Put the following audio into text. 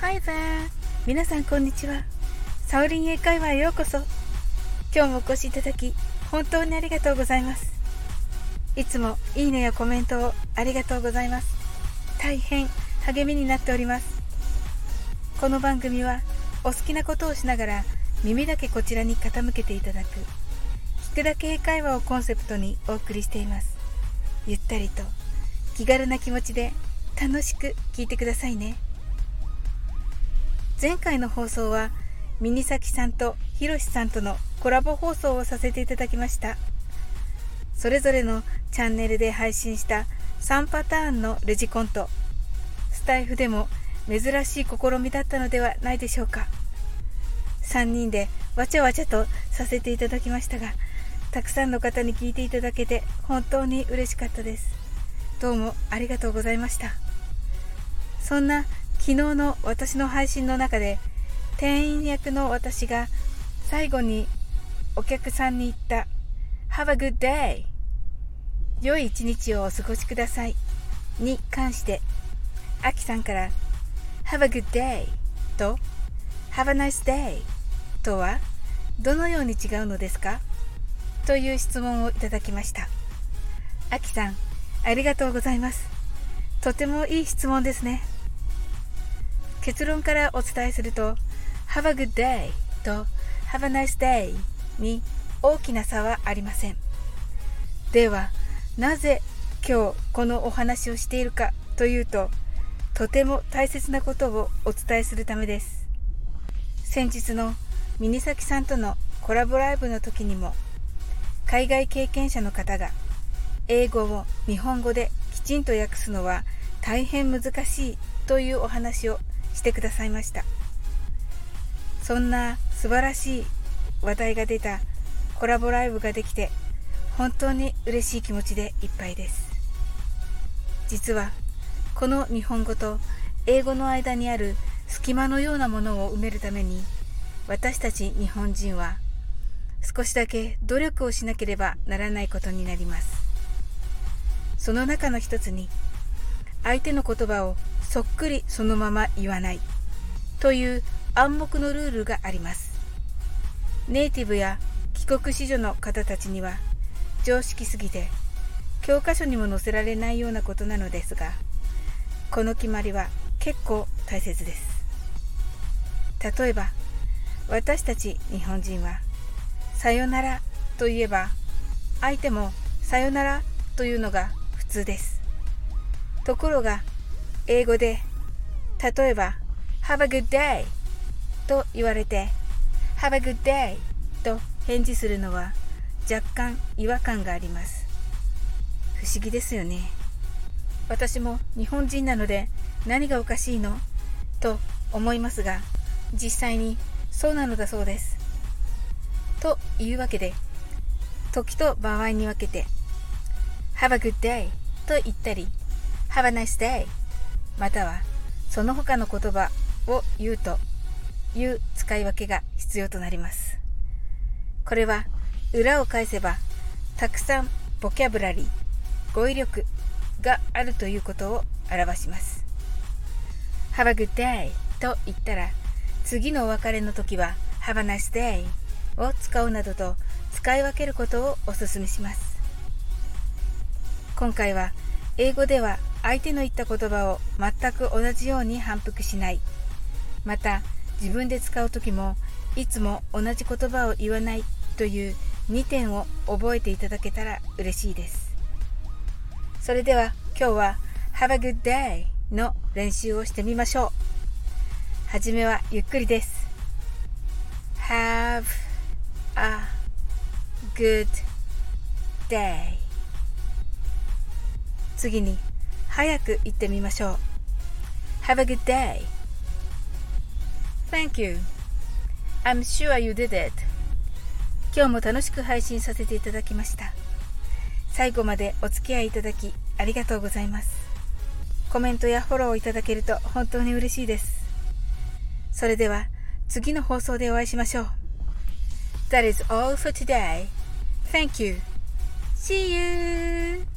Hi there! 皆さんこんにちは。サオリン英会話へようこそ。今日もお越しいただき、本当にありがとうございます。いつもいいねやコメントをありがとうございます。大変励みになっております。この番組はお好きなことをしながら耳だけこちらに傾けていただく聞くだけ英会話をコンセプトにお送りしていますゆったりと気軽な気持ちで楽しく聞いてくださいね。前回の放送はミニサキさんとヒロシさんとのコラボ放送をさせていただきました。それぞれのチャンネルで配信した3パターンのレジコント。スタイフでも珍しい試みだったのではないでしょうか。3人でわちゃわちゃとさせていただきましたがたくさんの方に聞いていただけて本当に嬉しかったです。どうもありがとうございましたそんな昨日の私の配信の中で店員役の私が最後にお客さんに言った Have a good day 良い一日をお過ごしくださいに関してアキさんから Have a good day と Have a nice day とはどのように違うのですか？という質問をいただきました。あきさん、ありがとうございます。とてもいい質問ですね。結論からお伝えすると、Have a good day と Have a nice day に大きな差はありません。では、なぜ今日このお話をしているかというと、とても大切なことをお伝えするためです。先日のミニサキさんとのコラボライブの時にも、海外経験者の方が英語を日本語できちんと訳すのは大変難しいというお話をしてくださいました。そんな素晴らしい話題が出たコラボライブができて本当に嬉しい気持ちでいっぱいです。実はこの日本語と英語の間にある隙間のようなものを埋めるために私たち日本人は少しだけ努力をしなければならないことになりますその中の一つに相手の言葉をそっくりそのまま言わないという暗黙のルールがあります。ネイティブや帰国子女の方たちには常識すぎて教科書にも載せられないようなことなのですがこの決まりは結構大切です。例えば私たち日本人はさよならといえば相手もさよならというのが通です。ところが英語で例えば Have a good day と言われて Have a good day と返事するのは若干違和感があります。不思議ですよね。私も日本人なので何がおかしいの？と思いますが実際にそうなのだそうです。というわけで時と場合に分けて Have a good day と言ったり Have a nice day またはその他の言葉を言うという使い分けが必要となりますこれは裏を返せばたくさんボキャブラリー語彙力があるということを表します。Have a good day と言ったら、次のお別れの時は Have a nice day を使うなどと使い分けることをお勧めします。今回は英語では相手の言った言葉を全く同じように反復しない。また自分で使う時もいつも同じ言葉を言わないという2点を覚えていただけたら嬉しいです。それでは今日は Have a good day の練習をしてみましょう。はじめはゆっくりです。Have a good day 次に早く言ってみましょう。Have a good day Thank you I'm sure you did it 今日も楽しく配信させていただきました。最後までお付き合いいただきありがとうございます。コメントやフォローをいただけると本当に嬉しいです。それでは次の放送でお会いしましょう。That is all for today. Thank you. See you!